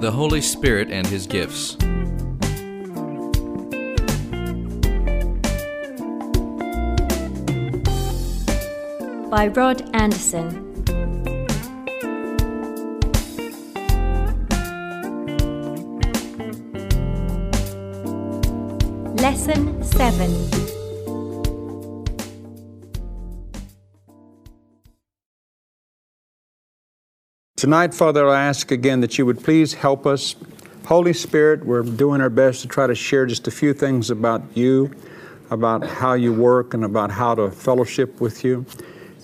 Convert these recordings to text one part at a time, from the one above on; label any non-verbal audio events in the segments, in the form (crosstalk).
The Holy Spirit and His Gifts. by Rod Anderson. Lesson 7 Tonight, Father, I ask again that you would please help us. Holy Spirit, we're doing our best to try to share just a few things about you, about how you work, and about how to fellowship with you.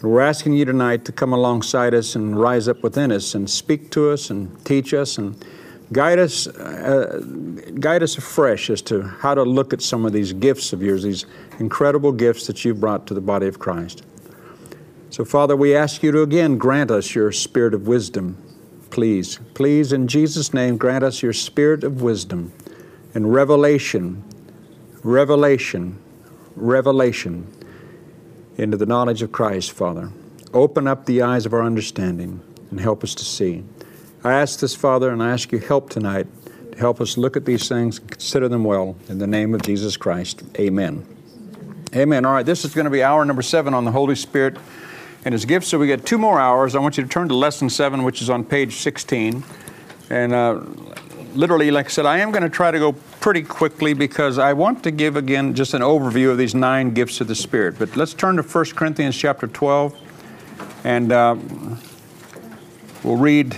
We're asking you tonight to come alongside us and rise up within us and speak to us and teach us and guide us, uh, guide us afresh as to how to look at some of these gifts of yours, these incredible gifts that you've brought to the body of Christ. So, Father, we ask you to again grant us your spirit of wisdom. Please, please, in Jesus' name, grant us your spirit of wisdom and revelation, revelation, revelation into the knowledge of Christ, Father. Open up the eyes of our understanding and help us to see. I ask this, Father, and I ask you help tonight to help us look at these things and consider them well. In the name of Jesus Christ, amen. Amen. All right, this is going to be hour number seven on the Holy Spirit and his gifts. So we get two more hours. I want you to turn to lesson seven, which is on page 16. And uh, literally, like I said, I am going to try to go pretty quickly because I want to give again just an overview of these nine gifts of the Spirit. But let's turn to 1 Corinthians chapter 12, and uh, we'll read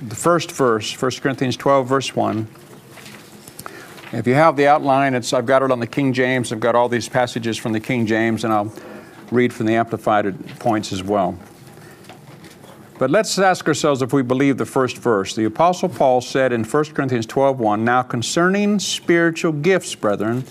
the first verse, 1 Corinthians 12, verse 1. If you have the outline, it's, I've got it on the King James. I've got all these passages from the King James, and I'll read from the Amplified points as well. But let's ask ourselves if we believe the first verse. The Apostle Paul said in 1 Corinthians 12:1, Now concerning spiritual gifts, brethren,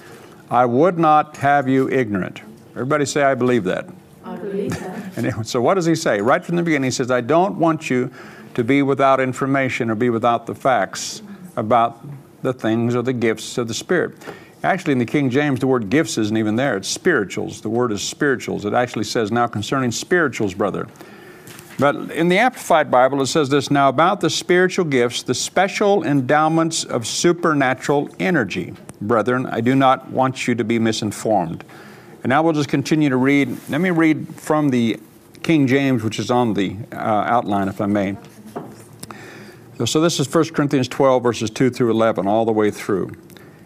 I would not have you ignorant. Everybody say, I believe that. I believe that. (laughs) And so what does he say? Right from the beginning, he says, I don't want you to be without information or be without the facts about the things or the gifts of the Spirit. Actually, in the King James, the word gifts isn't even there. It's spirituals. The word is spirituals. It actually says, now concerning spirituals, brother. But in the Amplified Bible, it says this now about the spiritual gifts, the special endowments of supernatural energy. Brethren, I do not want you to be misinformed. And now we'll just continue to read. Let me read from the King James, which is on the uh, outline, if I may. So this is 1 Corinthians 12, verses 2 through 11, all the way through.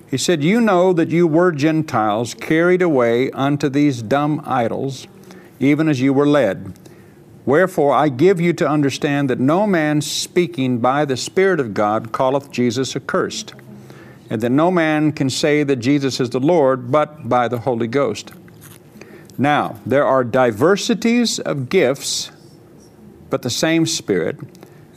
He said, You know that you were Gentiles carried away unto these dumb idols, even as you were led. Wherefore I give you to understand that no man speaking by the Spirit of God calleth Jesus accursed, and that no man can say that Jesus is the Lord but by the Holy Ghost. Now, there are diversities of gifts, but the same Spirit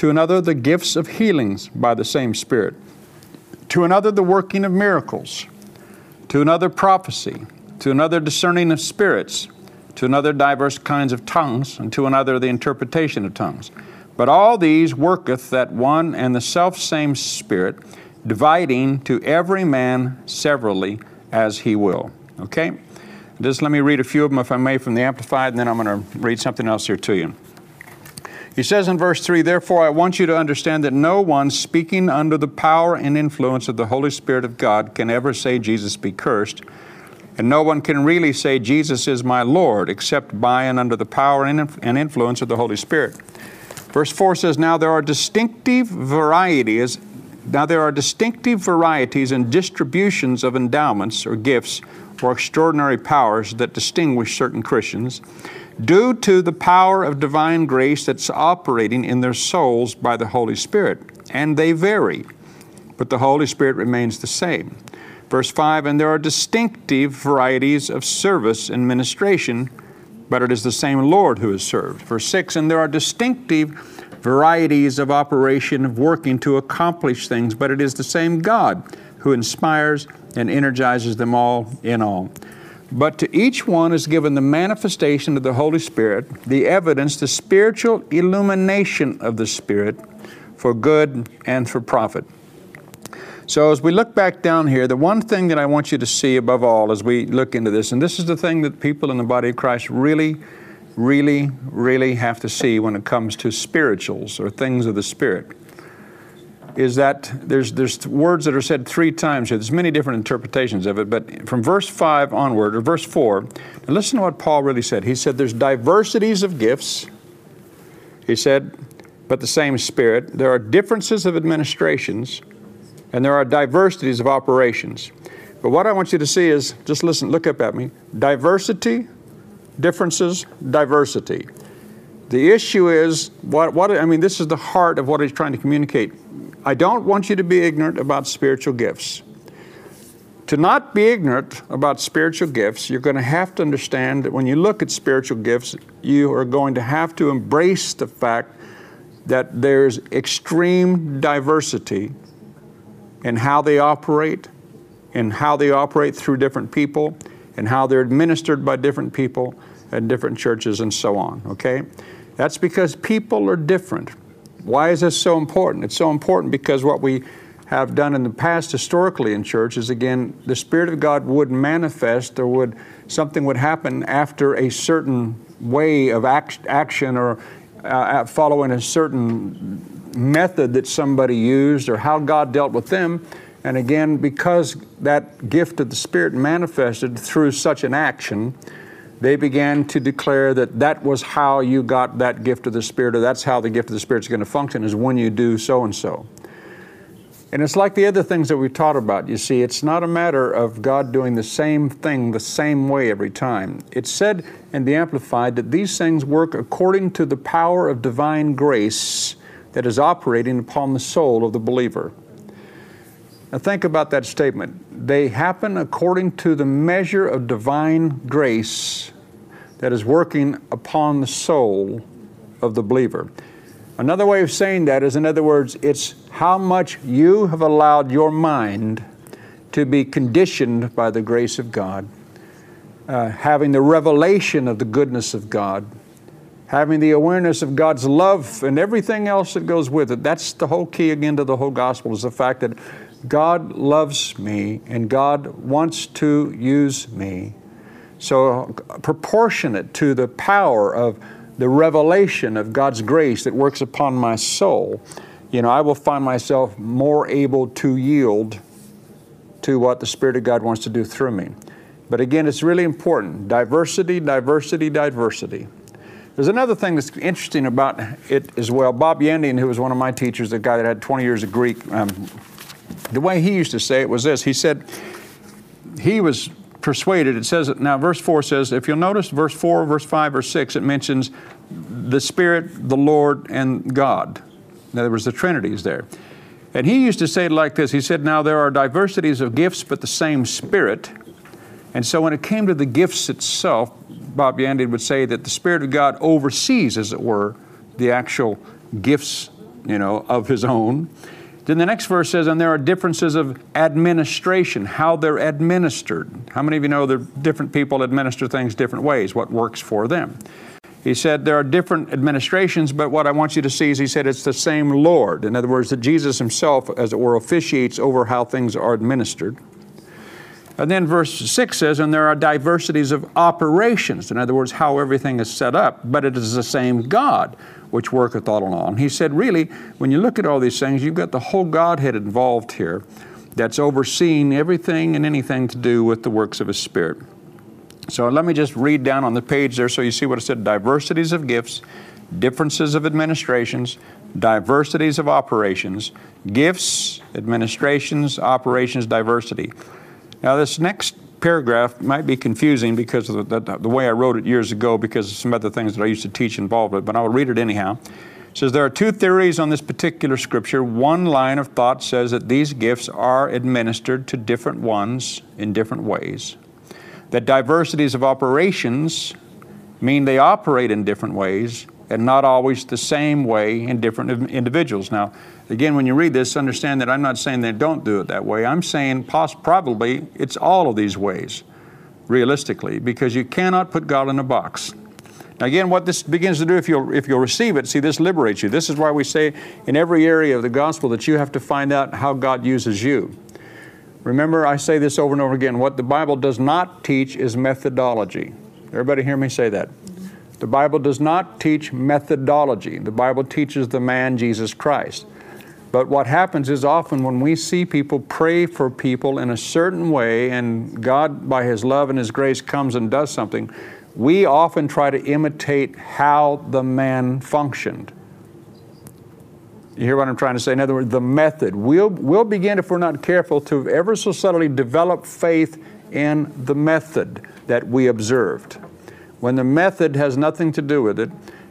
to another the gifts of healings by the same Spirit, to another the working of miracles, to another prophecy, to another discerning of spirits, to another diverse kinds of tongues, and to another the interpretation of tongues. But all these worketh that one and the self same Spirit, dividing to every man severally as he will. Okay? Just let me read a few of them, if I may, from the Amplified, and then I'm going to read something else here to you. He says in verse 3 Therefore, I want you to understand that no one speaking under the power and influence of the Holy Spirit of God can ever say, Jesus be cursed. And no one can really say, Jesus is my Lord, except by and under the power and influence of the Holy Spirit. Verse 4 says, Now there are distinctive varieties. Now there are distinctive varieties and distributions of endowments or gifts or extraordinary powers that distinguish certain Christians due to the power of divine grace that's operating in their souls by the Holy Spirit. And they vary, but the Holy Spirit remains the same. Verse 5 And there are distinctive varieties of service and ministration, but it is the same Lord who is served. Verse 6 And there are distinctive varieties of operation of working to accomplish things, but it is the same God who inspires and energizes them all in all. But to each one is given the manifestation of the Holy Spirit, the evidence, the spiritual illumination of the Spirit for good and for profit. So, as we look back down here, the one thing that I want you to see above all as we look into this, and this is the thing that people in the body of Christ really, really, really have to see when it comes to spirituals or things of the Spirit, is that there's, there's words that are said three times here. There's many different interpretations of it, but from verse 5 onward, or verse 4, listen to what Paul really said. He said, There's diversities of gifts. He said, but the same Spirit. There are differences of administrations and there are diversities of operations. But what I want you to see is just listen, look up at me. Diversity, differences, diversity. The issue is what, what I mean, this is the heart of what he's trying to communicate. I don't want you to be ignorant about spiritual gifts. To not be ignorant about spiritual gifts, you're going to have to understand that when you look at spiritual gifts, you are going to have to embrace the fact that there's extreme diversity in how they operate, in how they operate through different people, and how they're administered by different people and different churches and so on, okay? That's because people are different. Why is this so important? It's so important because what we have done in the past historically in church is again, the Spirit of God would manifest or would something would happen after a certain way of act, action or uh, following a certain method that somebody used or how God dealt with them. And again, because that gift of the Spirit manifested through such an action, they began to declare that that was how you got that gift of the Spirit, or that's how the gift of the Spirit is going to function, is when you do so and so. And it's like the other things that we've taught about. You see, it's not a matter of God doing the same thing the same way every time. It's said in the Amplified that these things work according to the power of divine grace that is operating upon the soul of the believer. Now, think about that statement. They happen according to the measure of divine grace that is working upon the soul of the believer. Another way of saying that is, in other words, it's how much you have allowed your mind to be conditioned by the grace of God, uh, having the revelation of the goodness of God, having the awareness of God's love and everything else that goes with it. That's the whole key again to the whole gospel is the fact that God loves me and God wants to use me. So, proportionate to the power of the revelation of God's grace that works upon my soul, you know, I will find myself more able to yield to what the Spirit of God wants to do through me. But again, it's really important diversity, diversity, diversity. There's another thing that's interesting about it as well. Bob Yandian, who was one of my teachers, the guy that had 20 years of Greek, um, the way he used to say it was this. He said he was persuaded. It says now, verse 4 says, if you'll notice, verse 4, verse 5, or 6, it mentions the Spirit, the Lord, and God. In other words, the Trinity is there. And he used to say it like this He said, Now there are diversities of gifts, but the same Spirit. And so when it came to the gifts itself, Bob Yandian would say that the Spirit of God oversees, as it were, the actual gifts, you know, of His own. Then the next verse says, and there are differences of administration, how they're administered. How many of you know that different people administer things different ways, what works for them? He said there are different administrations, but what I want you to see is he said it's the same Lord. In other words, that Jesus himself, as it were, officiates over how things are administered. And then verse 6 says, and there are diversities of operations, in other words, how everything is set up, but it is the same God which worketh all along. He said, really, when you look at all these things, you've got the whole Godhead involved here that's overseeing everything and anything to do with the works of His Spirit. So let me just read down on the page there so you see what it said diversities of gifts, differences of administrations, diversities of operations, gifts, administrations, operations, diversity. Now, this next paragraph might be confusing because of the, the, the, way I wrote it years ago because of some other things that I used to teach involved with, but I'll read it anyhow. It says there are two theories on this particular scripture. One line of thought says that these gifts are administered to different ones in different ways. That diversities of operations mean they operate in different ways, and not always the same way in different individuals. Now, again, when you read this, understand that I'm not saying they don't do it that way. I'm saying poss- probably it's all of these ways, realistically, because you cannot put God in a box. Now, again, what this begins to do, if you'll, if you'll receive it, see, this liberates you. This is why we say in every area of the gospel that you have to find out how God uses you. Remember, I say this over and over again what the Bible does not teach is methodology. Everybody hear me say that? The Bible does not teach methodology. The Bible teaches the man Jesus Christ. But what happens is often when we see people pray for people in a certain way and God, by His love and His grace, comes and does something, we often try to imitate how the man functioned. You hear what I'm trying to say? In other words, the method. We'll, we'll begin, if we're not careful, to ever so subtly develop faith in the method that we observed when the method has nothing to do with it.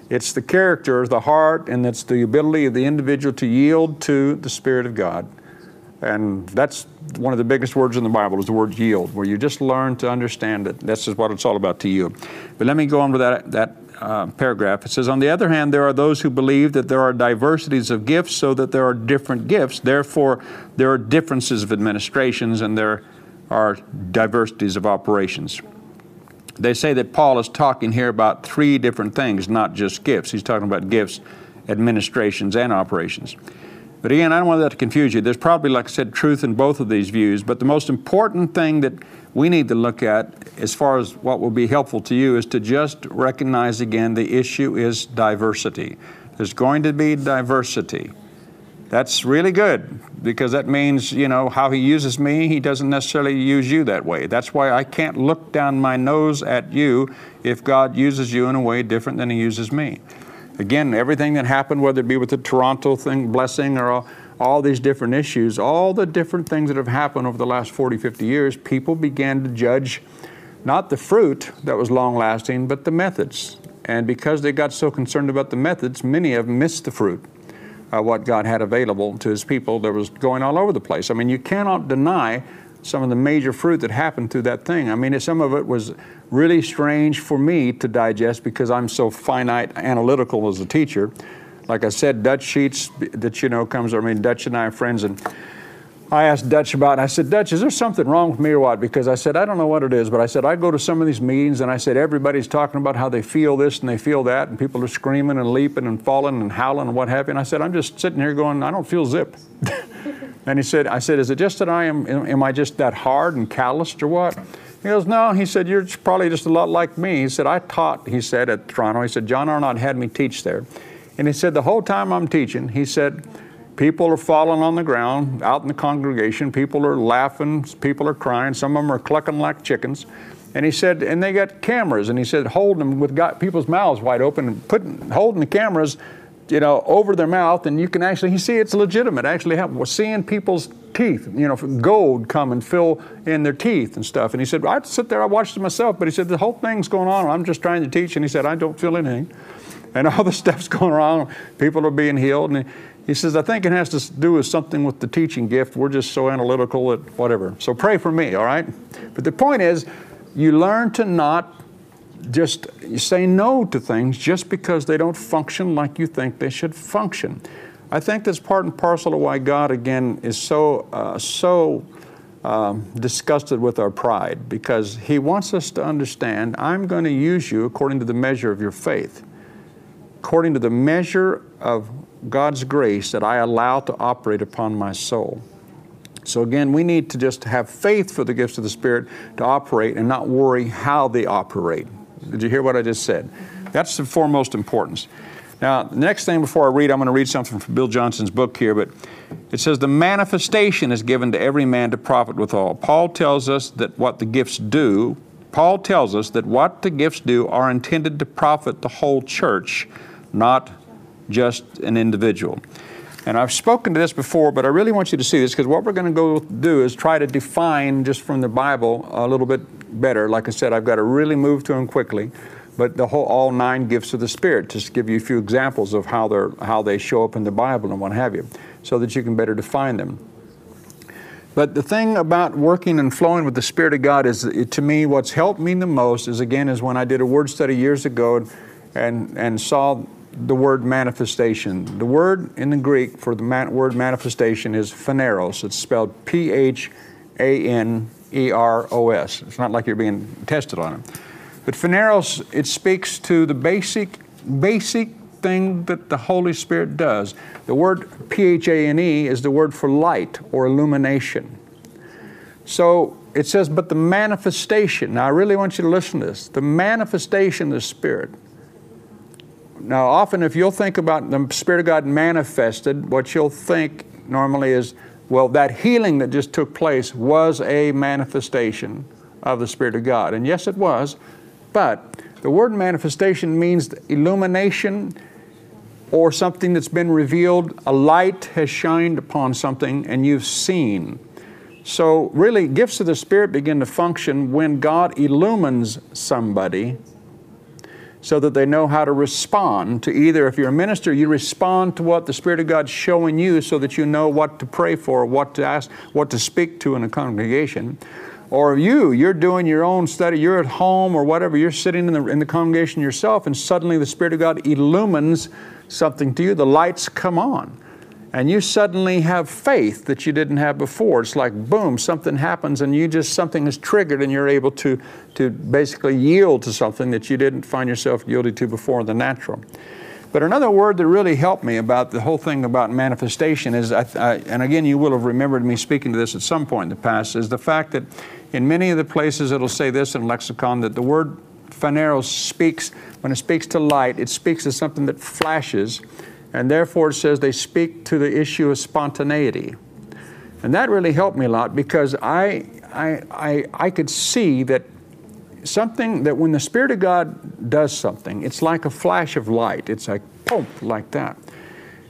It's the character, the heart, and it's the ability of the individual to yield to the Spirit of God. And that's one of the biggest words in the Bible is the word yield, where you just learn to understand it. This is what it's all about to you. But let me go on with that, that uh, paragraph. It says, On the other hand, there are those who believe that there are diversities of gifts, so that there are different gifts. Therefore, there are differences of administrations and there are diversities of operations they say that Paul is talking here about three different things, not just gifts. He's talking about gifts, administrations, and operations. But again, I don't want that to confuse you. There's probably, like I said, truth in both of these views. But the most important thing that we need to look at, as far as what will be helpful to you, is to just recognize again the issue is diversity. There's going to be diversity. That's really good because that means, you know, how he uses me, he doesn't necessarily use you that way. That's why I can't look down my nose at you if God uses you in a way different than he uses me. Again, everything that happened, whether it be with the Toronto thing, blessing, or all, all these different issues, all the different things that have happened over the last 40, 50 years, people began to judge not the fruit that was long lasting, but the methods. And because they got so concerned about the methods, many of them missed the fruit uh, what God had available to His people that was going all over the place. I mean, you cannot deny some of the major fruit that happened through that thing. I mean, some of it was really strange for me to digest because I'm so finite analytical as a teacher. Like I said, Dutch Sheets that you know comes. I mean, Dutch and I are friends, and I asked Dutch about it. I said, Dutch, is there something wrong with me or what? Because I said, I don't know what it is, but I said, I go to some of these meetings and I said, everybody's talking about how they feel this and they feel that, and people are screaming and leaping and falling and howling and what have you. And I said, I'm just sitting here going, I don't feel zip. (laughs) and he said, I said, is it just that I am, am I just that hard and calloused or what? He goes, no. He said, you're probably just a lot like me. He said, I taught, he said, at Toronto. He said, John Arnott had me teach there. And he said, the whole time I'm teaching, he said, People are falling on the ground out in the congregation. People are laughing. People are crying. Some of them are clucking like chickens. And he said, and they got cameras, and he said, holding them with people's mouths wide open and putting holding the cameras, you know, over their mouth, and you can actually, see, it's legitimate. Actually, have, we're seeing people's teeth, you know, gold come and fill in their teeth and stuff. And he said, I sit there, I watched it myself, but he said the whole thing's going on. I'm just trying to teach, and he said, I don't feel anything, and (laughs) all the stuff's going on. People are being healed, and. He, says, I think it has to do with something with the teaching gift. We're just so analytical that whatever. So pray for me, all right? But the point is, you learn to not just say no to things just because they don't function like you think they should function. I think that's part and parcel of why God, again, is so, uh, so um, disgusted with our pride because He wants us to understand I'm going to use you according to the measure of your faith, according to the measure of God's grace that I allow to operate upon my soul. So again, we need to just have faith for the gifts of the Spirit to operate and not worry how they operate. Did you hear what I just said? That's the foremost importance. Now, the next thing before I read, I'm going to read something from Bill Johnson's book here, but it says, The manifestation is given to every man to profit withal. Paul tells us that what the gifts do, Paul tells us that what the gifts do are intended to profit the whole church, not just an individual. And I've spoken to this before, but I really want you to see this because what we're going to go do is try to define just from the Bible a little bit better. Like I said, I've got to really move to them quickly. But the whole all nine gifts of the Spirit, just to give you a few examples of how they're how they show up in the Bible and what have you, so that you can better define them. But the thing about working and flowing with the Spirit of God is, to me, what's helped me the most is again is when I did a word study years ago, and and saw the word manifestation. The word in the Greek for the man, word manifestation is phaneros. It's spelled P H A N E R O S. It's not like you're being tested on it. But phaneros, it speaks to the basic, basic thing that the Holy Spirit does. The word P H A N E is the word for light or illumination. So it says, but the manifestation, now I really want you to listen to this the manifestation of the Spirit. Now, often if you'll think about the Spirit of God manifested, what you'll think normally is, well, that healing that just took place was a manifestation of the Spirit of God. And yes, it was, but the word manifestation means illumination or something that's been revealed. A light has shined upon something and you've seen. So, really, gifts of the Spirit begin to function when God illumines somebody so that they know how to respond to either, if you're a minister, you respond to what the Spirit of God's showing you so that you know what to pray for, what to ask, what to speak to in a congregation. Or you, you're doing your own study, you're at home or whatever, you're sitting in the, in the congregation yourself, and suddenly the Spirit of God illumines something to you, the lights come on and you suddenly have faith that you didn't have before. It's like boom, something happens and you just something is triggered and you're able to to basically yield to something that you didn't find yourself yielded to before in the natural. But another word that really helped me about the whole thing about manifestation is, I, I, and again, you will have remembered me speaking to this at some point in the past, is the fact that in many of the places it'll say this in lexicon that the word phaneros speaks, when it speaks to light, it speaks to something that flashes and therefore, it says they speak to the issue of spontaneity. And that really helped me a lot because I, I, I, I could see that something that when the Spirit of God does something, it's like a flash of light. It's like, boom, like that.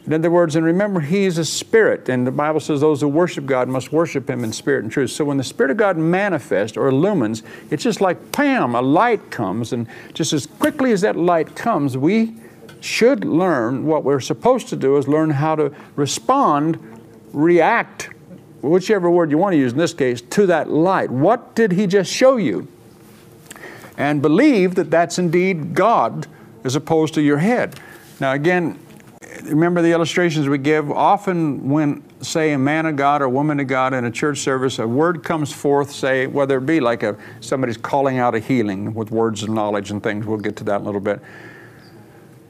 In other words, and remember, He is a spirit, and the Bible says those who worship God must worship Him in spirit and truth. So when the Spirit of God manifests or illumines, it's just like, pam, a light comes, and just as quickly as that light comes, we should learn what we're supposed to do is learn how to respond, react, whichever word you want to use in this case, to that light. What did he just show you? And believe that that's indeed God as opposed to your head. Now, again, remember the illustrations we give? Often, when, say, a man of God or woman of God in a church service, a word comes forth, say, whether it be like a, somebody's calling out a healing with words of knowledge and things, we'll get to that in a little bit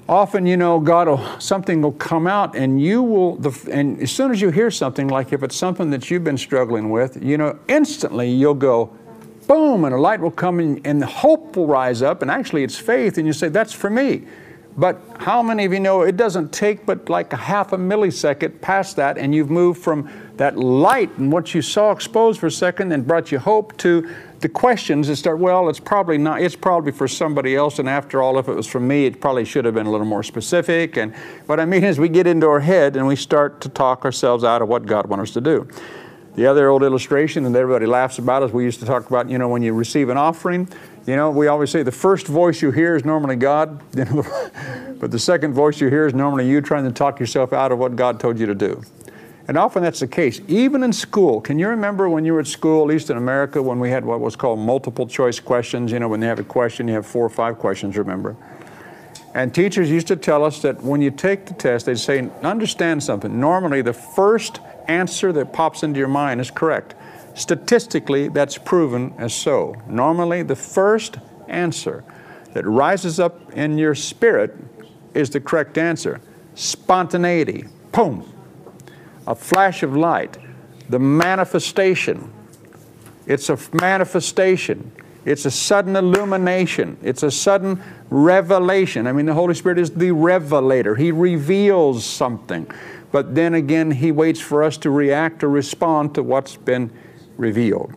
often you know god will something will come out and you will the, and as soon as you hear something like if it's something that you've been struggling with you know instantly you'll go boom and a light will come in and hope will rise up and actually it's faith and you say that's for me but how many of you know it doesn't take but like a half a millisecond past that and you've moved from that light and what you saw exposed for a second and brought you hope to the questions that start, well, it's probably not, it's probably for somebody else, and after all, if it was for me, it probably should have been a little more specific. And what I mean is, we get into our head and we start to talk ourselves out of what God wants us to do. The other old illustration, and everybody laughs about, is we used to talk about, you know, when you receive an offering, you know, we always say the first voice you hear is normally God, (laughs) but the second voice you hear is normally you trying to talk yourself out of what God told you to do. And often that's the case, even in school. Can you remember when you were at school, at least in America, when we had what was called multiple choice questions? You know, when they have a question, you have four or five questions, remember? And teachers used to tell us that when you take the test, they'd say, understand something. Normally, the first answer that pops into your mind is correct. Statistically, that's proven as so. Normally, the first answer that rises up in your spirit is the correct answer. Spontaneity. Boom a flash of light, the manifestation. It's a manifestation. It's a sudden illumination. It's a sudden revelation. I mean, the Holy Spirit is the revelator. He reveals something. But then again, He waits for us to react or respond to what's been revealed.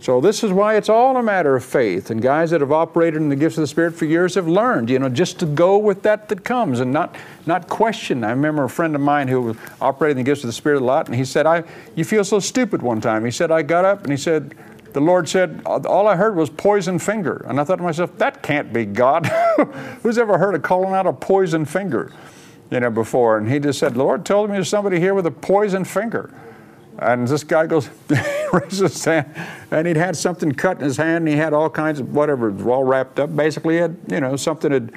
So this is why it's all a matter of faith. And guys that have operated in the gifts of the Spirit for years have learned, you know, just to go with that that comes and not not question. I remember a friend of mine who was operating the gifts of the Spirit a lot, and he said, "I, you feel so stupid." One time, he said, "I got up and he said." The Lord said, All I heard was poison finger. And I thought to myself, That can't be God. (laughs) Who's ever heard of calling out a poison finger, you know, before? And he just said, Lord told me there's somebody here with a poison finger. And this guy goes, (laughs) raises his hand, and he'd had something cut in his hand, and he had all kinds of whatever, all wrapped up. Basically, had, you know, something had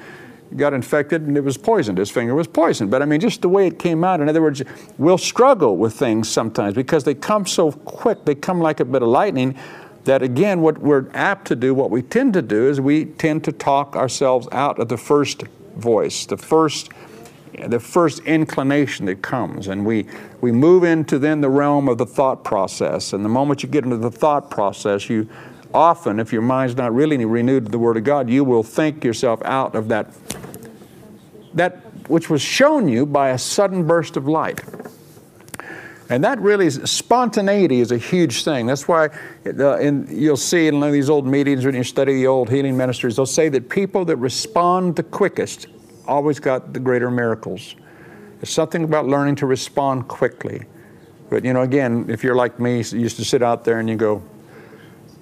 got infected and it was poisoned. His finger was poisoned. But I mean, just the way it came out. In other words, we'll struggle with things sometimes because they come so quick. They come like a bit of lightning that again, what we're apt to do, what we tend to do is we tend to talk ourselves out of the first voice, the first the first inclination that comes and we we move into then the realm of the thought process and the moment you get into the thought process you often if your mind's not really renewed to the word of god you will think yourself out of that that which was shown you by a sudden burst of light and that really is, spontaneity is a huge thing. That's why uh, in, you'll see in these old meetings when you study the old healing ministries, they'll say that people that respond the quickest always got the greater miracles. It's something about learning to respond quickly. But you know, again, if you're like me, you used to sit out there and you go,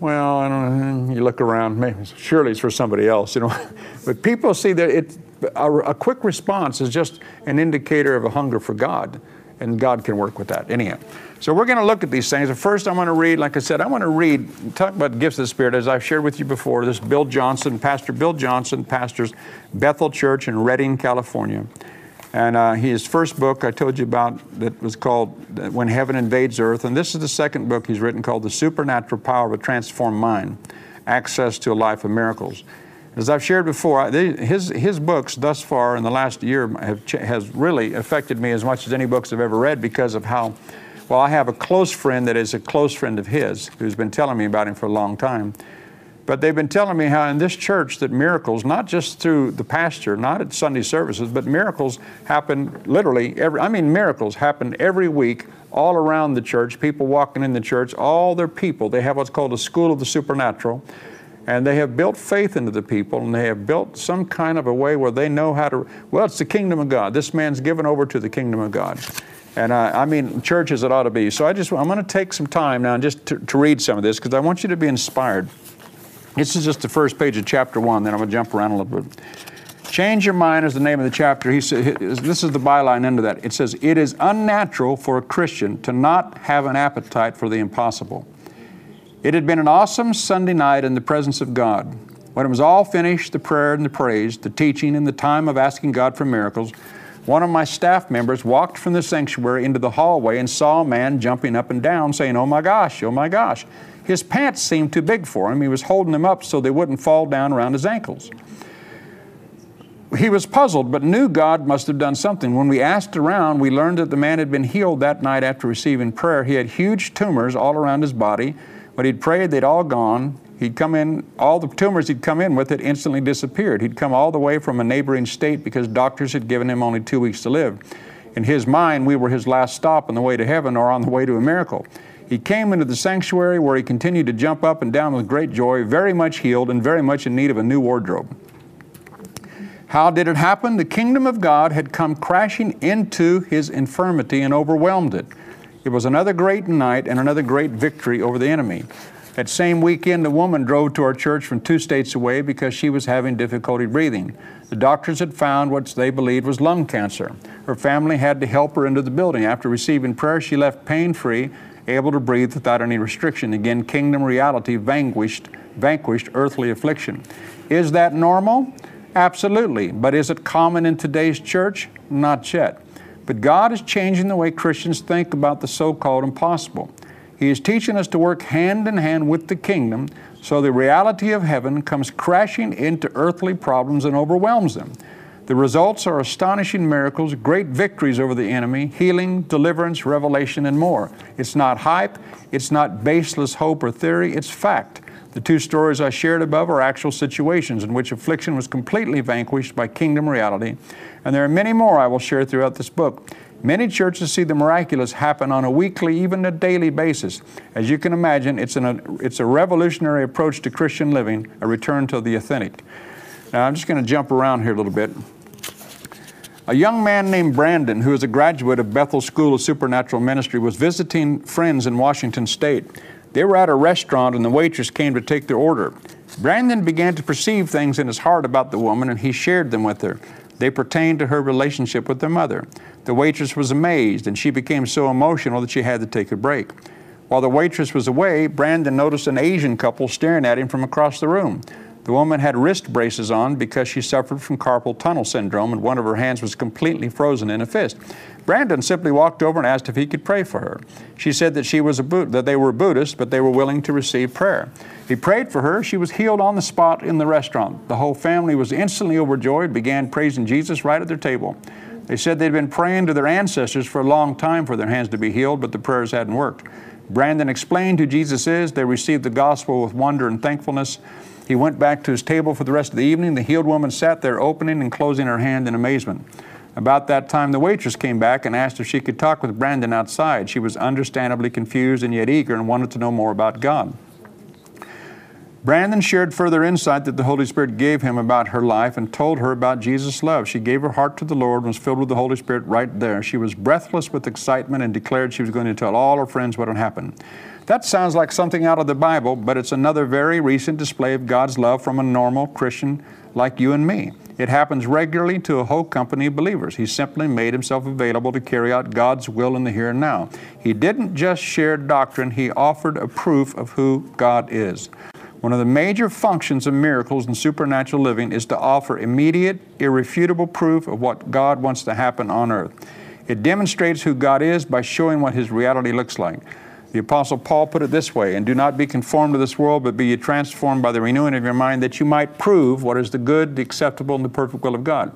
well, I don't know, you look around, maybe, surely it's for somebody else, you know. (laughs) but people see that it, a, a quick response is just an indicator of a hunger for God and God can work with that. Anyhow, so we're going to look at these things. But First, I want to read, like I said, I want to read, talk about gifts of the Spirit, as I've shared with you before. This Bill Johnson, Pastor Bill Johnson, pastors Bethel Church in Redding, California. And uh, his first book I told you about that was called When Heaven Invades Earth. And this is the second book he's written called The Supernatural Power of a Transformed Mind Access to a Life of Miracles. As I've shared before, his, his books thus far in the last year have has really affected me as much as any books I've ever read because of how, well, I have a close friend that is a close friend of his who's been telling me about him for a long time. But they've been telling me how in this church that miracles, not just through the pastor, not at Sunday services, but miracles happen literally every, I mean, miracles happen every week all around the church, people walking in the church, all their people. They have what's called a school of the supernatural and they have built faith into the people and they have built some kind of a way where they know how to well it's the kingdom of god. This man's given over to the kingdom of god. And uh, i mean church as it ought to be. So i just i'm going to take some time now just to, to read some of this because i want you to be inspired. This is just the first page of chapter one then i'm going to jump around a little bit. Change your mind is the name of the chapter. He said this is the byline into that. It says it is unnatural for a christian to not have an appetite for the impossible it had been an awesome Sunday night in the presence of God. When it was all finished, the prayer and the praise, the teaching, and the time of asking God for miracles, one of my staff members walked from the sanctuary into the hallway and saw a man jumping up and down saying, Oh my gosh, oh my gosh. His pants seemed too big for him. He was holding them up so they wouldn't fall down around his ankles. He was puzzled, but knew God must have done something. When we asked around, we learned that the man had been healed that night after receiving prayer. He had huge tumors all around his body. When he'd prayed, they'd all gone. He'd come in, all the tumors he'd come in with had instantly disappeared. He'd come all the way from a neighboring state because doctors had given him only two weeks to live. In his mind, we were his last stop on the way to heaven or on the way to a miracle. He came into the sanctuary where he continued to jump up and down with great joy, very much healed and very much in need of a new wardrobe. How did it happen? The kingdom of God had come crashing into his infirmity and overwhelmed it. It was another great night and another great victory over the enemy. That same weekend, a woman drove to our church from two states away because she was having difficulty breathing. The doctors had found what they believed was lung cancer. Her family had to help her into the building. After receiving prayer, she left pain free, able to breathe without any restriction. Again, kingdom reality vanquished, vanquished earthly affliction. Is that normal? Absolutely. But is it common in today's church? Not yet. But God is changing the way Christians think about the so called impossible. He is teaching us to work hand in hand with the kingdom so the reality of heaven comes crashing into earthly problems and overwhelms them. The results are astonishing miracles, great victories over the enemy, healing, deliverance, revelation, and more. It's not hype, it's not baseless hope or theory, it's fact. The two stories I shared above are actual situations in which affliction was completely vanquished by kingdom reality and there are many more I will share throughout this book. Many churches see the miraculous happen on a weekly, even a daily basis. As you can imagine, it's, an, it's a revolutionary approach to Christian living, a return to the authentic. Now, I'm just going to jump around here a little bit. A young man named Brandon, who is a graduate of Bethel School of Supernatural Ministry, was visiting friends in Washington State. They were at a restaurant and the waitress came to take their order. Brandon began to perceive things in his heart about the woman and he shared them with her. They pertained to her relationship with their mother. The waitress was amazed, and she became so emotional that she had to take a break. While the waitress was away, Brandon noticed an Asian couple staring at him from across the room. The woman had wrist braces on because she suffered from carpal tunnel syndrome and one of her hands was completely frozen in a fist. Brandon simply walked over and asked if he could pray for her. She said that she was a that they were Buddhist, but they were willing to receive prayer. He prayed for her. She was healed on the spot in the restaurant. The whole family was instantly overjoyed, began praising Jesus right at their table. They said they'd been praying to their ancestors for a long time for their hands to be healed, but the prayers hadn't worked. Brandon explained who Jesus is. They received the gospel with wonder and thankfulness. He went back to his table for the rest of the evening. The healed woman sat there, opening and closing her hand in amazement. About that time, the waitress came back and asked if she could talk with Brandon outside. She was understandably confused and yet eager and wanted to know more about God. Brandon shared further insight that the Holy Spirit gave him about her life and told her about Jesus' love. She gave her heart to the Lord and was filled with the Holy Spirit right there. She was breathless with excitement and declared she was going to tell all her friends what had happened. That sounds like something out of the Bible, but it's another very recent display of God's love from a normal Christian like you and me. It happens regularly to a whole company of believers. He simply made himself available to carry out God's will in the here and now. He didn't just share doctrine, he offered a proof of who God is. One of the major functions of miracles and supernatural living is to offer immediate, irrefutable proof of what God wants to happen on earth. It demonstrates who God is by showing what His reality looks like. The Apostle Paul put it this way And do not be conformed to this world, but be ye transformed by the renewing of your mind, that you might prove what is the good, the acceptable, and the perfect will of God.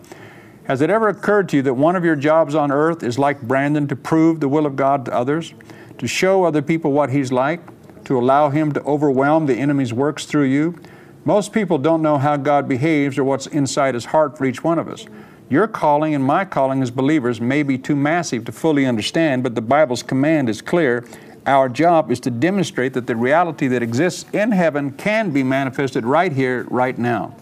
Has it ever occurred to you that one of your jobs on earth is like Brandon to prove the will of God to others, to show other people what He's like? to allow Him to overwhelm the enemy's works through you. Most people don't know how God behaves or what's inside His heart for each one of us. Your calling and my calling as believers may be too massive to fully understand, but the Bible's command is clear. Our job is to demonstrate that the reality that exists in heaven can be manifested right here, right now.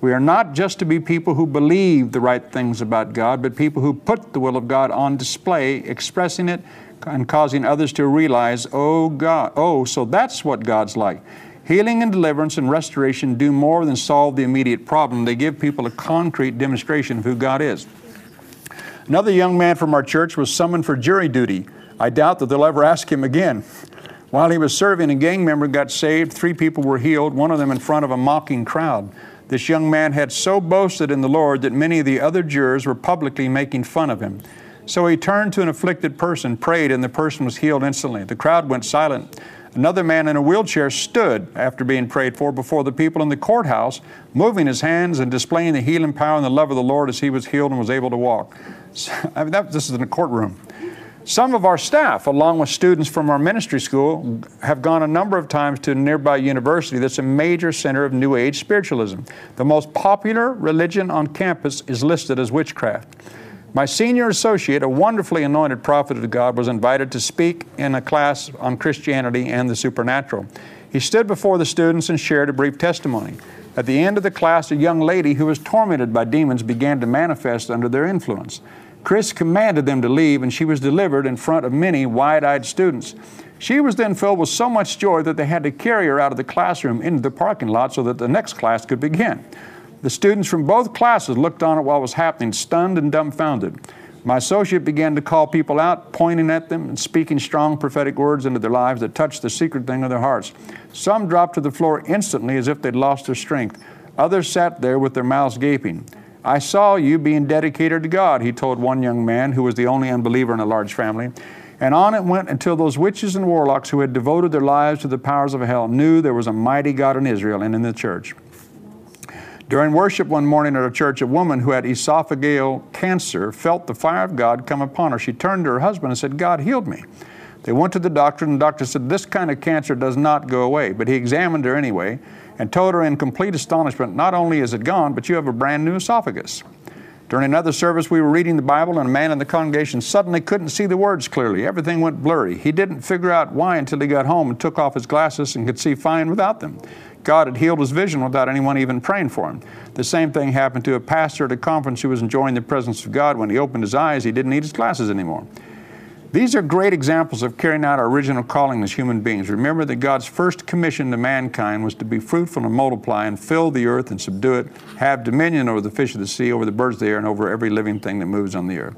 We are not just to be people who believe the right things about God, but people who put the will of God on display, expressing it and causing others to realize, oh God, oh, so that's what God's like. Healing and deliverance and restoration do more than solve the immediate problem. They give people a concrete demonstration of who God is. Another young man from our church was summoned for jury duty. I doubt that they'll ever ask him again. While he was serving, a gang member got saved. Three people were healed, one of them in front of a mocking crowd. This young man had so boasted in the Lord that many of the other jurors were publicly making fun of him. So he turned to an afflicted person, prayed, and the person was healed instantly. The crowd went silent. Another man in a wheelchair stood after being prayed for before the people in the courthouse, moving his hands and displaying the healing power and the love of the Lord as he was healed and was able to walk. So, (laughs) I mean, that, this is in a courtroom. Some of our staff, along with students from our ministry school, have gone a number of times to a nearby university that's a major center of New Age spiritualism. The most popular religion on campus is listed as witchcraft. My senior associate, a wonderfully anointed prophet of God, was invited to speak in a class on Christianity and the supernatural. He stood before the students and shared a brief testimony. At the end of the class, a young lady who was tormented by demons began to manifest under their influence. Kris commanded them to leave, and she was delivered in front of many wide eyed students. She was then filled with so much joy that they had to carry her out of the classroom into the parking lot so that the next class could begin. The students from both classes looked on at what was happening, stunned and dumbfounded. My associate began to call people out, pointing at them and speaking strong prophetic words into their lives that touched the secret thing of their hearts. Some dropped to the floor instantly as if they'd lost their strength. Others sat there with their mouths gaping. I saw you being dedicated to God, he told one young man who was the only unbeliever in a large family. And on it went until those witches and warlocks who had devoted their lives to the powers of hell knew there was a mighty God in Israel and in the church. During worship one morning at a church, a woman who had esophageal cancer felt the fire of God come upon her. She turned to her husband and said, God healed me. They went to the doctor, and the doctor said, This kind of cancer does not go away. But he examined her anyway and told her in complete astonishment, Not only is it gone, but you have a brand new esophagus. During another service, we were reading the Bible, and a man in the congregation suddenly couldn't see the words clearly. Everything went blurry. He didn't figure out why until he got home and took off his glasses and could see fine without them. God had healed his vision without anyone even praying for him. The same thing happened to a pastor at a conference who was enjoying the presence of God. When he opened his eyes, he didn't need his glasses anymore. These are great examples of carrying out our original calling as human beings. Remember that God's first commission to mankind was to be fruitful and multiply and fill the earth and subdue it, have dominion over the fish of the sea, over the birds of the air, and over every living thing that moves on the earth.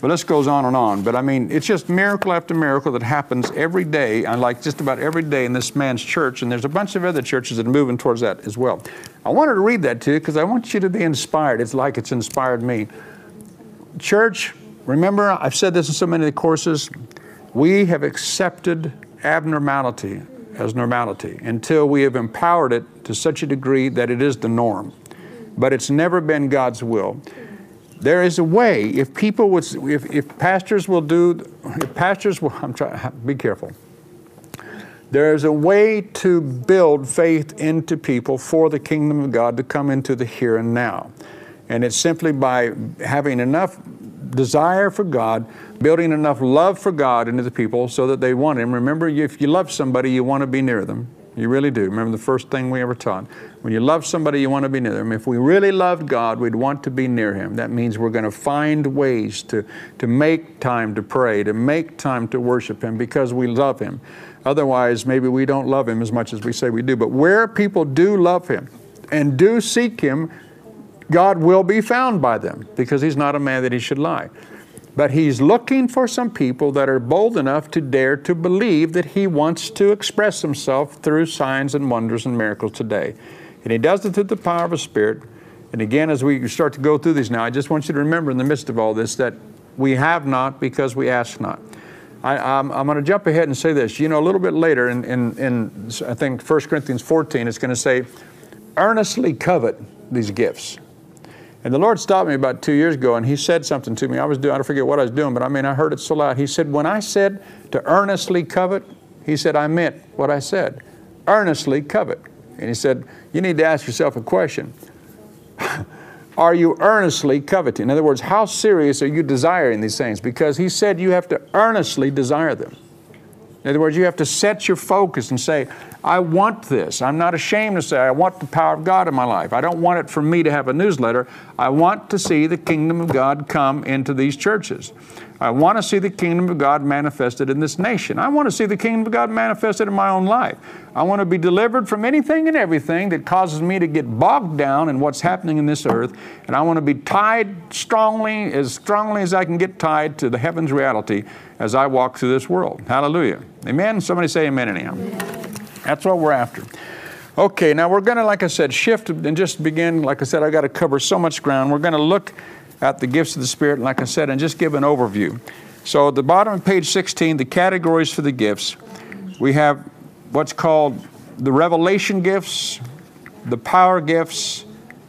But this goes on and on. But I mean, it's just miracle after miracle that happens every day, and like just about every day in this man's church. And there's a bunch of other churches that are moving towards that as well. I wanted to read that to you because I want you to be inspired. It's like it's inspired me. Church, remember, I've said this in so many of the courses. We have accepted abnormality as normality until we have empowered it to such a degree that it is the norm. But it's never been God's will. There is a way, if people would, if, if pastors will do, if pastors will, I'm trying, be careful. There is a way to build faith into people for the kingdom of God to come into the here and now. And it's simply by having enough desire for God, building enough love for God into the people so that they want Him. Remember, if you love somebody, you want to be near them. You really do. Remember the first thing we ever taught. When you love somebody, you want to be near them. If we really loved God, we'd want to be near Him. That means we're going to find ways to, to make time to pray, to make time to worship Him because we love Him. Otherwise, maybe we don't love Him as much as we say we do. But where people do love Him and do seek Him, God will be found by them because He's not a man that He should lie. But he's looking for some people that are bold enough to dare to believe that he wants to express himself through signs and wonders and miracles today. And he does it through the power of a spirit. And again, as we start to go through these now, I just want you to remember in the midst of all this that we have not because we ask not. I, am going to jump ahead and say this. You know, a little bit later in, in, in I think 1 Corinthians 14, it's going to say, earnestly covet these gifts. And the Lord stopped me about two years ago and He said something to me. I was doing, I don't forget what I was doing, but I mean, I heard it so loud. He said, When I said to earnestly covet, He said, I meant what I said. Earnestly covet. And He said, You need to ask yourself a question. (laughs) are you earnestly coveting? In other words, how serious are you desiring these things? Because He said you have to earnestly desire them. In other words, you have to set your focus and say, I want this. I'm not ashamed to say I want the power of God in my life. I don't want it for me to have a newsletter. I want to see the kingdom of God come into these churches. I want to see the kingdom of God manifested in this nation. I want to see the kingdom of God manifested in my own life. I want to be delivered from anything and everything that causes me to get bogged down in what's happening in this earth. And I want to be tied strongly, as strongly as I can get tied to the heavens reality as I walk through this world. Hallelujah. Amen. Somebody say amen anyhow. That's what we're after. Okay, now we're going to, like I said, shift and just begin. Like I said, I got to cover so much ground. We're going to look at the gifts of the Spirit, like I said, and just give an overview. So, at the bottom of page 16, the categories for the gifts, we have what's called the revelation gifts, the power gifts,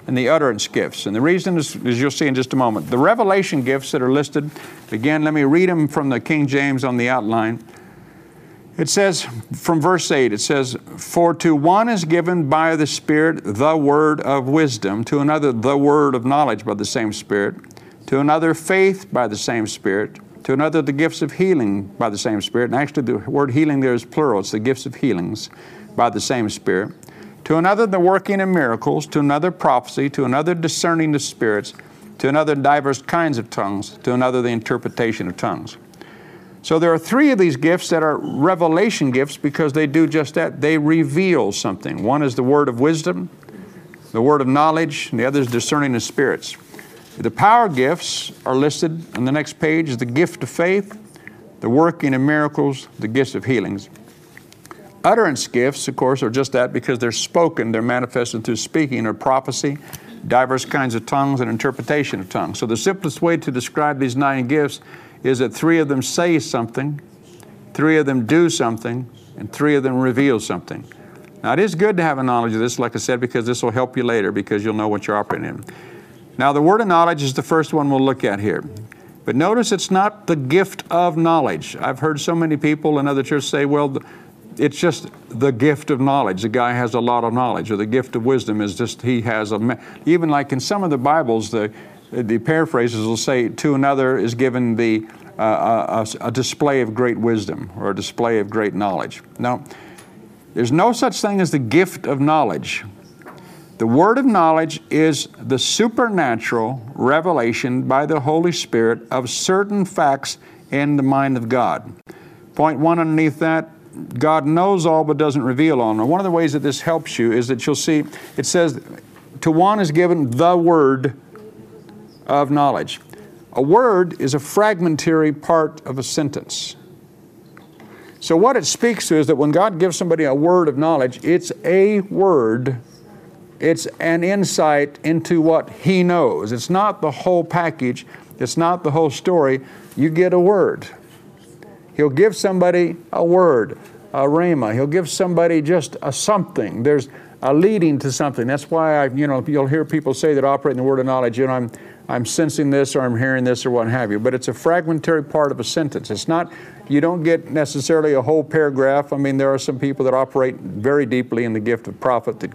and the utterance gifts. And the reason is, as you'll see in just a moment, the revelation gifts that are listed, again, let me read them from the King James on the outline. It says from verse 8, it says, For to one is given by the Spirit the word of wisdom, to another the word of knowledge by the same Spirit, to another faith by the same Spirit, to another the gifts of healing by the same Spirit. And actually, the word healing there is plural, it's the gifts of healings by the same Spirit. To another the working of miracles, to another prophecy, to another discerning of spirits, to another divers kinds of tongues, to another the interpretation of tongues. So there are three of these gifts that are revelation gifts because they do just that. They reveal something. One is the word of wisdom, the word of knowledge, and the other is discerning of spirits. The power gifts are listed on the next page the gift of faith, the working of miracles, the gifts of healings. Utterance gifts, of course, are just that because they're spoken, they're manifested through speaking or prophecy, diverse kinds of tongues, and interpretation of tongues. So the simplest way to describe these nine gifts is that three of them say something, three of them do something, and three of them reveal something. Now, it is good to have a knowledge of this, like I said, because this will help you later because you'll know what you're operating in. Now, the word of knowledge is the first one we'll look at here. But notice it's not the gift of knowledge. I've heard so many people in other churches say, well, it's just the gift of knowledge. The guy has a lot of knowledge, or the gift of wisdom is just he has a. Even like in some of the Bibles, the the paraphrases will say, to another is given the, uh, a, a, display of great wisdom or a display of great knowledge. Now, there's no such thing as the gift of knowledge. The word of knowledge is the supernatural revelation by the Holy Spirit of certain facts in the mind of God. Point one underneath that God knows all but doesn't reveal all. Now, one of the ways that this helps you is that you'll see it says, To one is given the word of knowledge. A word is a fragmentary part of a sentence. So, what it speaks to is that when God gives somebody a word of knowledge, it's a word, it's an insight into what He knows. It's not the whole package, it's not the whole story. You get a word. He'll give somebody a word, a rhema. He'll give somebody just a something. There's a leading to something. That's why I, you know, you'll hear people say that operate in the word of knowledge. You know, I'm, I'm sensing this or I'm hearing this or what have you. But it's a fragmentary part of a sentence. It's not. You don't get necessarily a whole paragraph. I mean, there are some people that operate very deeply in the gift of prophet that,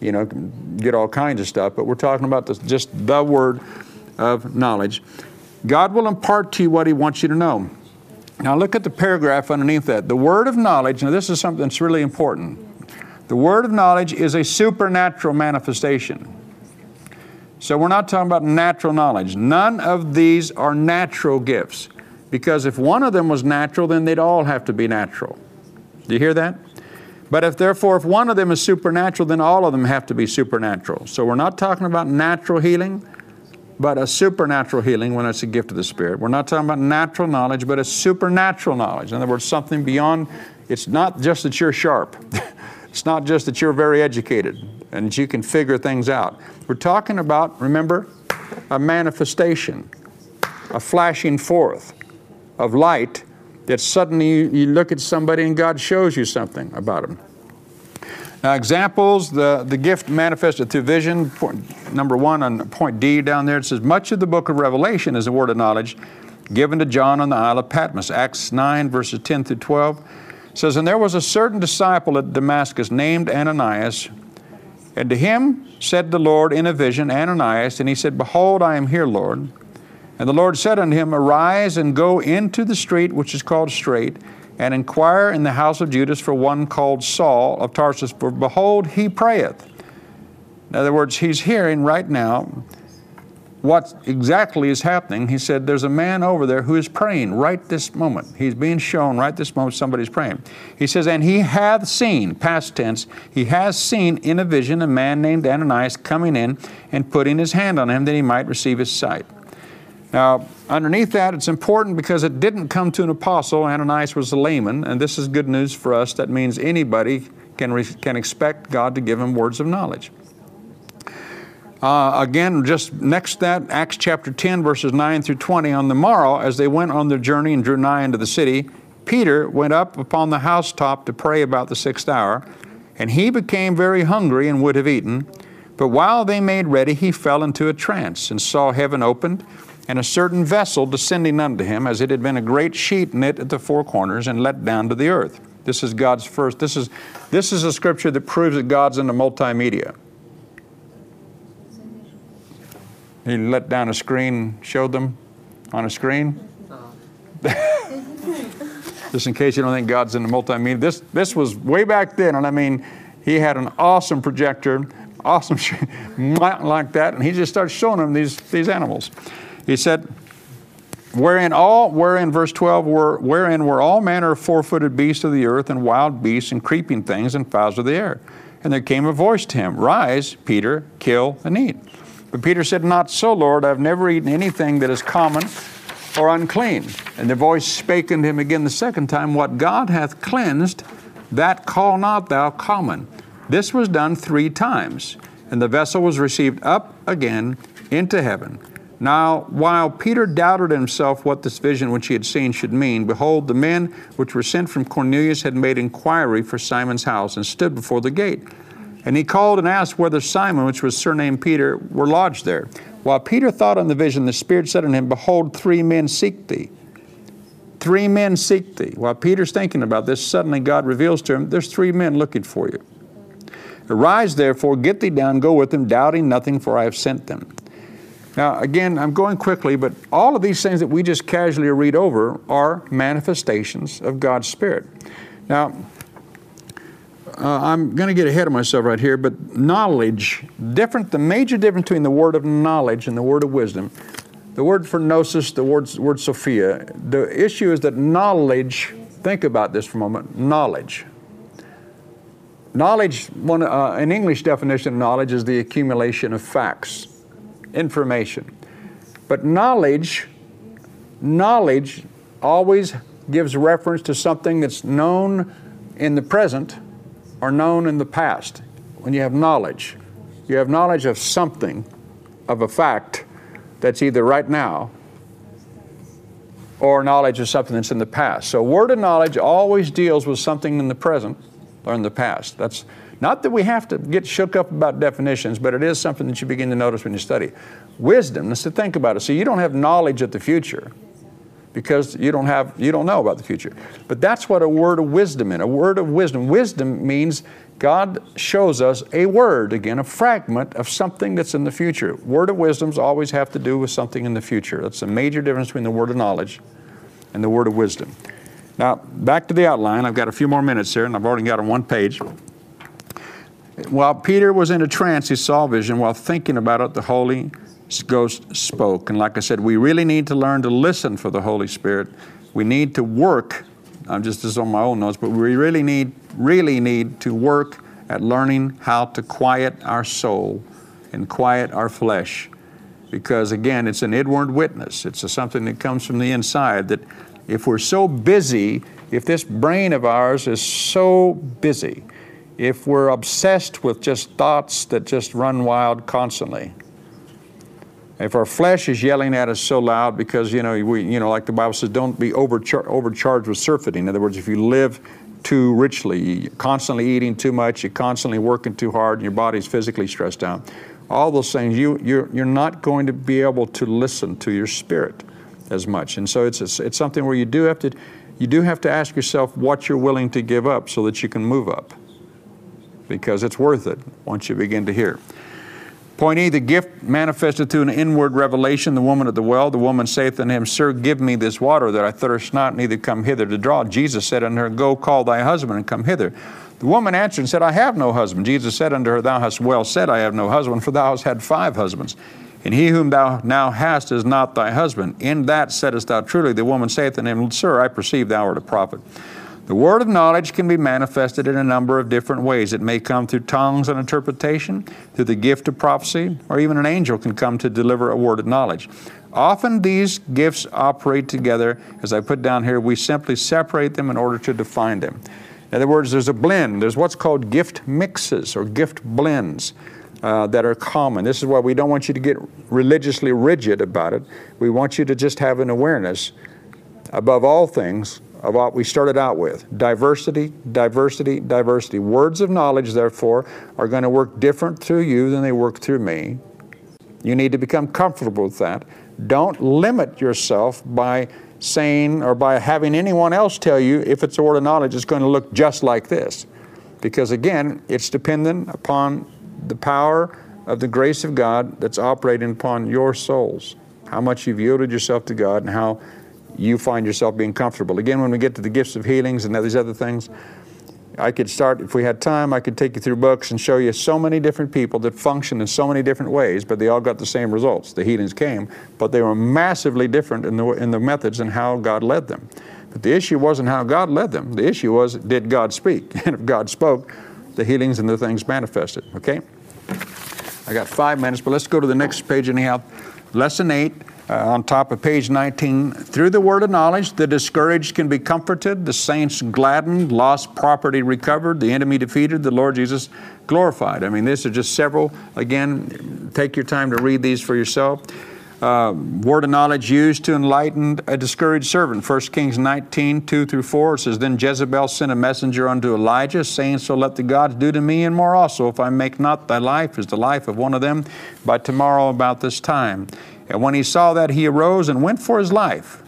you know, get all kinds of stuff. But we're talking about just the word of knowledge. God will impart to you what He wants you to know. Now look at the paragraph underneath that. The word of knowledge, now this is something that's really important. The word of knowledge is a supernatural manifestation. So we're not talking about natural knowledge. None of these are natural gifts. Because if one of them was natural, then they'd all have to be natural. Do you hear that? But if therefore, if one of them is supernatural, then all of them have to be supernatural. So we're not talking about natural healing but a supernatural healing when it's a gift of the Spirit. We're not talking about natural knowledge, but a supernatural knowledge. In other words, something beyond, it's not just that you're sharp. (laughs) it's not just that you're very educated and you can figure things out. We're talking about, remember, a manifestation, a flashing forth of light that suddenly you, you look at somebody and God shows you something about them. Now, examples, the, the gift manifested through vision, point, number one on point D down there, it says, Much of the book of Revelation is a word of knowledge given to John on the Isle of Patmos. Acts 9, verses 10 through 12 says, And there was a certain disciple at Damascus named Ananias, and to him said the Lord in a vision, Ananias, and he said, Behold, I am here, Lord. And the Lord said unto him, Arise and go into the street which is called Straight and inquire in the house of Judas for one called Saul of Tarsus, for behold, he prayeth. In other words, he's hearing right now what exactly is happening. He said, There's a man over there who is praying right this moment. He's being shown right this moment somebody's praying. He says, And he hath seen, past tense, he has seen in a vision a man named Ananias coming in and putting his hand on him that he might receive his sight. Now, underneath that, it's important because it didn't come to an apostle. Ananias was a layman, and this is good news for us. That means anybody can, re- can expect God to give him words of knowledge. Uh, again, just next that, Acts chapter 10, verses 9 through 20. On the morrow, as they went on their journey and drew nigh unto the city, Peter went up upon the housetop to pray about the sixth hour, and he became very hungry and would have eaten. But while they made ready, he fell into a trance and saw heaven opened and a certain vessel descending unto him, as it had been a great sheet knit at the four corners and let down to the earth. This is God's first. This is, this is a scripture that proves that God's into multimedia. He let down a screen, showed them on a screen. (laughs) Just in case you don't think God's in the multimedia. This, this was way back then, and I mean, he had an awesome projector, awesome (laughs) mountain like that, and he just started showing them these, these animals. He said, Wherein all, wherein verse 12, were, wherein were all manner of four footed beasts of the earth, and wild beasts, and creeping things, and fowls of the air. And there came a voice to him, Rise, Peter, kill and eat. But Peter said, Not so, Lord, I've never eaten anything that is common or unclean. And the voice spake unto him again the second time, What God hath cleansed, that call not thou common. This was done three times, and the vessel was received up again into heaven. Now, while Peter doubted himself what this vision which he had seen should mean, behold, the men which were sent from Cornelius had made inquiry for Simon's house and stood before the gate. And he called and asked whether Simon, which was surnamed Peter, were lodged there. While Peter thought on the vision, the Spirit said unto him, Behold, three men seek thee. Three men seek thee. While Peter's thinking about this, suddenly God reveals to him, There's three men looking for you. Arise, therefore, get thee down, go with them, doubting nothing, for I have sent them. Now, again, I'm going quickly, but all of these things that we just casually read over are manifestations of God's Spirit. Now, uh, I'm going to get ahead of myself right here, but knowledge, different, the major difference between the word of knowledge and the word of wisdom, the word for gnosis, the word, word Sophia, the issue is that knowledge, think about this for a moment, knowledge. Knowledge, one, uh, an English definition of knowledge is the accumulation of facts information. But knowledge knowledge always gives reference to something that's known in the present or known in the past. When you have knowledge, you have knowledge of something, of a fact that's either right now or knowledge of something that's in the past. So, word of knowledge always deals with something in the present or in the past. That's not that we have to get shook up about definitions, but it is something that you begin to notice when you study. Wisdom, let's think about it. So, you don't have knowledge of the future because you don't have you don't know about the future. But that's what a word of wisdom is. A word of wisdom. Wisdom means God shows us a word, again, a fragment of something that's in the future. Word of wisdoms always have to do with something in the future. That's a major difference between the word of knowledge and the word of wisdom. Now, back to the outline. I've got a few more minutes here, and I've already got on one page. While Peter was in a trance, he saw a vision. While thinking about it, the Holy Ghost spoke. And like I said, we really need to learn to listen for the Holy Spirit. We need to work. I'm just this on my own notes, but we really need really need to work at learning how to quiet our soul and quiet our flesh. Because again, it's an inward witness. It's a, something that comes from the inside that if we're so busy, if this brain of ours is so busy, if we're obsessed with just thoughts that just run wild constantly, if our flesh is yelling at us so loud because you know we you know like the Bible says, don't be overchar- overcharged with surfeiting. In other words, if you live too richly, you're constantly eating too much, you're constantly working too hard, and your body's physically stressed out. All those things, you, you're, you're not going to be able to listen to your spirit as much. And so it's, it's, it's something where you do have to you do have to ask yourself what you're willing to give up so that you can move up. Because it's worth it once you begin to hear. Point E, the gift manifested through an inward revelation, the woman at the well. The woman saith unto him, Sir, give me this water that I thirst not, neither come hither to draw. Jesus said unto her, Go call thy husband and come hither. The woman answered and said, I have no husband. Jesus said unto her, Thou hast well said, I have no husband, for thou hast had five husbands. And he whom thou now hast is not thy husband. In that saidst thou truly. The woman saith unto him, Sir, I perceive thou art a prophet. The word of knowledge can be manifested in a number of different ways. It may come through tongues and interpretation, through the gift of prophecy, or even an angel can come to deliver a word of knowledge. Often these gifts operate together. As I put down here, we simply separate them in order to define them. In other words, there's a blend. There's what's called gift mixes or gift blends. Uh, that are common. This is why we don't want you to get religiously rigid about it. We want you to just have an awareness, above all things, of what we started out with diversity, diversity, diversity. Words of knowledge, therefore, are going to work different through you than they work through me. You need to become comfortable with that. Don't limit yourself by saying or by having anyone else tell you if it's a word of knowledge, it's going to look just like this. Because again, it's dependent upon the power of the grace of God that's operating upon your souls. How much you've yielded yourself to God and how you find yourself being comfortable. Again, when we get to the gifts of healings and these other things, I could start, if we had time, I could take you through books and show you so many different people that function in so many different ways, but they all got the same results. The healings came, but they were massively different in the, in the methods and how God led them. But the issue wasn't how God led them. The issue was, did God speak? (laughs) And if God spoke, the healings and the things manifested. Okay? I got five minutes, but let's go to the next page anyhow. Lesson 8 uh, on top of page 19. Through the word of knowledge, the discouraged can be comforted, the saints gladdened, lost property recovered, the enemy defeated, the Lord Jesus glorified. I mean, these are just several. Again, take your time to read these for yourself. Uh, word of knowledge used to enlighten a discouraged servant. 1 Kings 19, 2 through 4, it says, Then Jezebel sent a messenger unto Elijah, saying, So let the gods do to me and more also, if I make not thy life as the life of one of them by tomorrow about this time. And when he saw that, he arose and went for his life,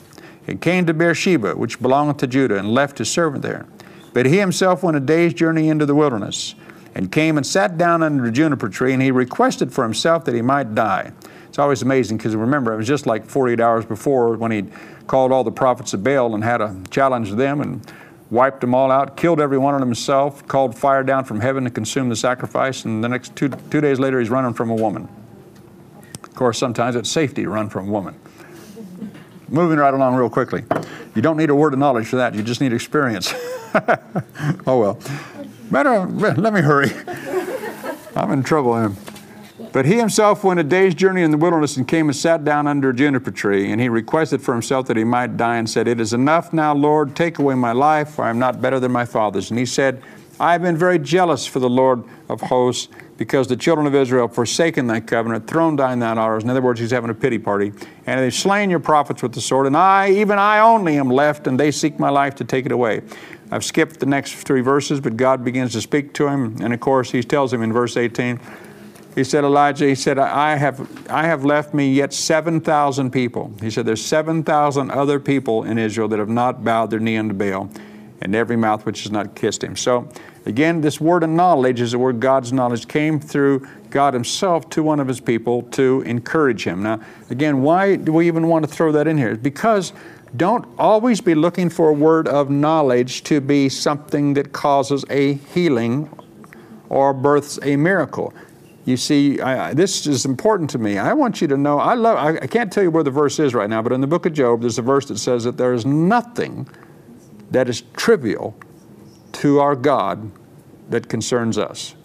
and came to Beersheba, which belonged to Judah, and left his servant there. But he himself went a day's journey into the wilderness, and came and sat down under a juniper tree, and he requested for himself that he might die. It's always amazing because remember, it was just like 48 hours before when he called all the prophets of Baal and had a challenge to them and wiped them all out, killed every one of them himself, called fire down from heaven to consume the sacrifice, and the next two, two days later he's running from a woman. Of course, sometimes it's safety to run from a woman. Moving right along real quickly. You don't need a word of knowledge for that, you just need experience. (laughs) oh well. Matter Better, let me hurry. (laughs) I'm in trouble. But he himself went a day's journey in the wilderness and came and sat down under a juniper tree. And he requested for himself that he might die and said, It is enough now, Lord, take away my life, for I am not better than my fathers. And he said, I have been very jealous for the Lord of hosts because the children of Israel have forsaken thy covenant, thrown down thine altars. In other words, he's having a pity party. And they've slain your prophets with the sword, and I, even I only, am left, and they seek my life to take it away. I've skipped the next three verses, but God begins to speak to him. And of course, he tells him in verse 18, he said, Elijah, he said, I have, I have left me yet 7,000 people. He said, There's 7,000 other people in Israel that have not bowed their knee unto Baal, and every mouth which has not kissed him. So, again, this word of knowledge is the word God's knowledge came through God Himself to one of His people to encourage him. Now, again, why do we even want to throw that in here? Because don't always be looking for a word of knowledge to be something that causes a healing or births a miracle. You see, I, this is important to me. I want you to know, I love, I, I can't tell you where the verse is right now, but in the book of Job, there's a verse that says that there is nothing that is trivial to our God that concerns us.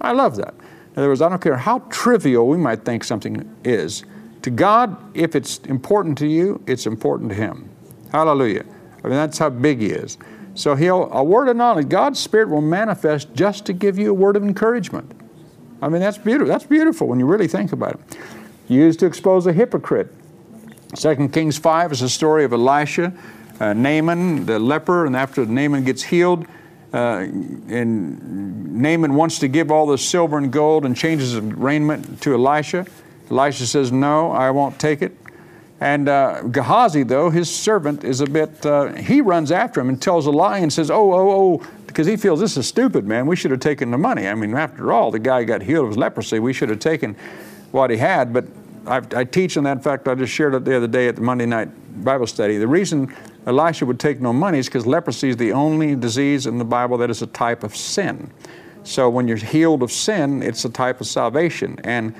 I love that. In other words, I don't care how trivial we might think something is. To God, if it's important to you, it's important to Him. Hallelujah. I mean, that's how big He is. So He'll, a word of knowledge, God's Spirit will manifest just to give you a word of encouragement. I mean, that's beautiful. That's beautiful when you really think about it. Used to expose a hypocrite. Second Kings 5 is a story of Elisha, uh, Naaman, the leper, and after Naaman gets healed, uh, and Naaman wants to give all the silver and gold and changes of raiment to Elisha. Elisha says, No, I won't take it. And uh, Gehazi, though, his servant, is a bit, uh, he runs after him and tells a lie and says, Oh, oh, oh, because he feels this is stupid, man. We should have taken the money. I mean, after all, the guy got healed of his leprosy. We should have taken what he had. But I, I teach on that. Fact, I just shared it the other day at the Monday night Bible study. The reason Elisha would take no money is because leprosy is the only disease in the Bible that is a type of sin. So when you're healed of sin, it's a type of salvation. And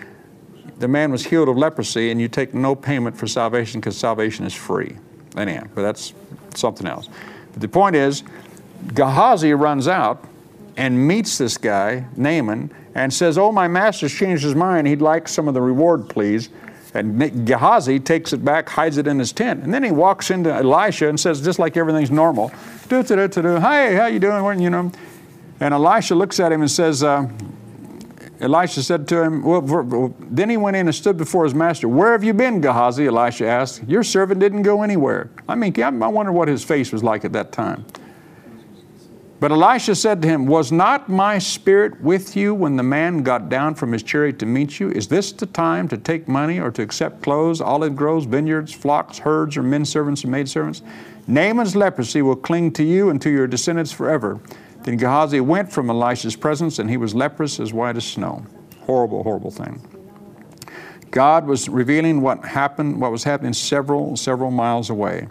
the man was healed of leprosy, and you take no payment for salvation because salvation is free. Anyhow, but that's something else. But the point is, Gehazi runs out and meets this guy, Naaman, and says, Oh, my master's changed his mind. He'd like some of the reward, please. And Gehazi takes it back, hides it in his tent. And then he walks into Elisha and says, just like everything's normal, do. Hi, how you doing? You know. And Elisha looks at him and says, uh, Elisha said to him, well, then he went in and stood before his master. Where have you been, Gehazi? Elisha asked. Your servant didn't go anywhere. I mean, I wonder what his face was like at that time. But Elisha said to him, Was not my spirit with you when the man got down from his chariot to meet you? Is this the time to take money or to accept clothes, olive groves, vineyards, flocks, herds, or men servants and maidservants? Naaman's leprosy will cling to you and to your descendants forever. Then Gehazi went from Elisha's presence, and he was leprous as white as snow. Horrible, horrible thing. God was revealing what happened, what was happening several, several miles away.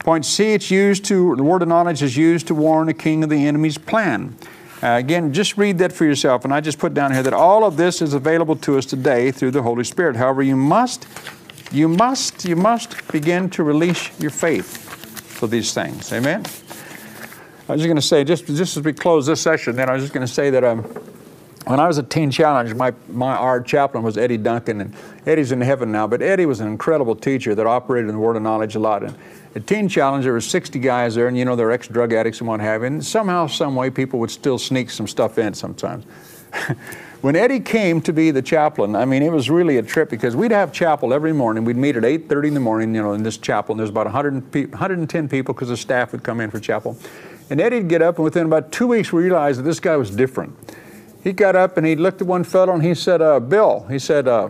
Point C, it's used to, the word of knowledge is used to warn a king of the enemy's plan. Uh, again, just read that for yourself. And I just put down here that all of this is available to us today through the Holy Spirit. However, you must, you must, you must begin to release your faith for these things. Amen? I was just going to say, just, just as we close this session, then I was just going to say that um, when I was at Teen Challenge, my, my our chaplain was Eddie Duncan, and Eddie's in heaven now, but Eddie was an incredible teacher that operated in the Word of Knowledge a lot. And at Teen Challenge, there were 60 guys there, and you know, they're ex-drug addicts and what have you, and somehow, some way, people would still sneak some stuff in sometimes. (laughs) when Eddie came to be the chaplain, I mean, it was really a trip because we'd have chapel every morning. We'd meet at 8.30 in the morning, you know, in this chapel, and there's about 100 pe- 110 people because the staff would come in for chapel. And Eddie'd get up, and within about two weeks, we realized that this guy was different he got up and he looked at one fellow and he said, uh, Bill, he said, uh,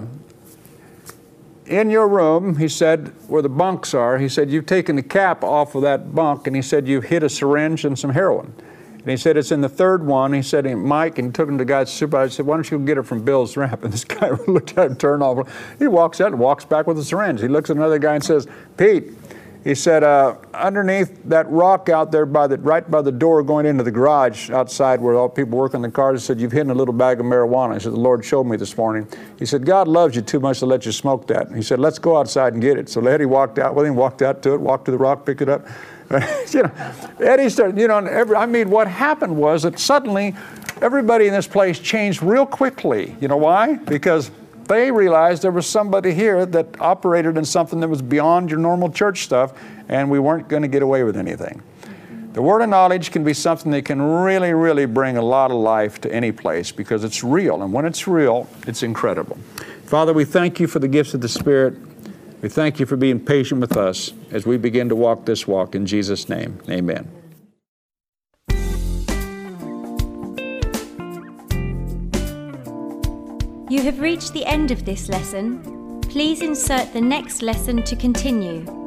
in your room, he said, where the bunks are, he said, you've taken the cap off of that bunk and he said, you've hid a syringe and some heroin. And he said, it's in the third one. He said, Mike, and took him to guy's supervisor. He said, why don't you get it from Bill's ramp? (laughs) And this guy (laughs) looked at him, turned off. He walks out and walks back with a syringe. He looks at another guy and says, Pete, he said, uh, underneath that rock out there, by the, right by the door going into the garage outside where all people work on the cars, he said, You've hidden a little bag of marijuana. He said, The Lord showed me this morning. He said, God loves you too much to let you smoke that. He said, Let's go outside and get it. So Eddie walked out with him, walked out to it, walked to the rock, picked it up. (laughs) you know, Eddie started, you know, every, I mean, what happened was that suddenly everybody in this place changed real quickly. You know why? Because they realized there was somebody here that operated in something that was beyond your normal church stuff, and we weren't going to get away with anything. The word of knowledge can be something that can really, really bring a lot of life to any place because it's real. And when it's real, it's incredible. Father, we thank you for the gifts of the Spirit. We thank you for being patient with us as we begin to walk this walk. In Jesus' name, amen. You have reached the end of this lesson. Please insert the next lesson to continue.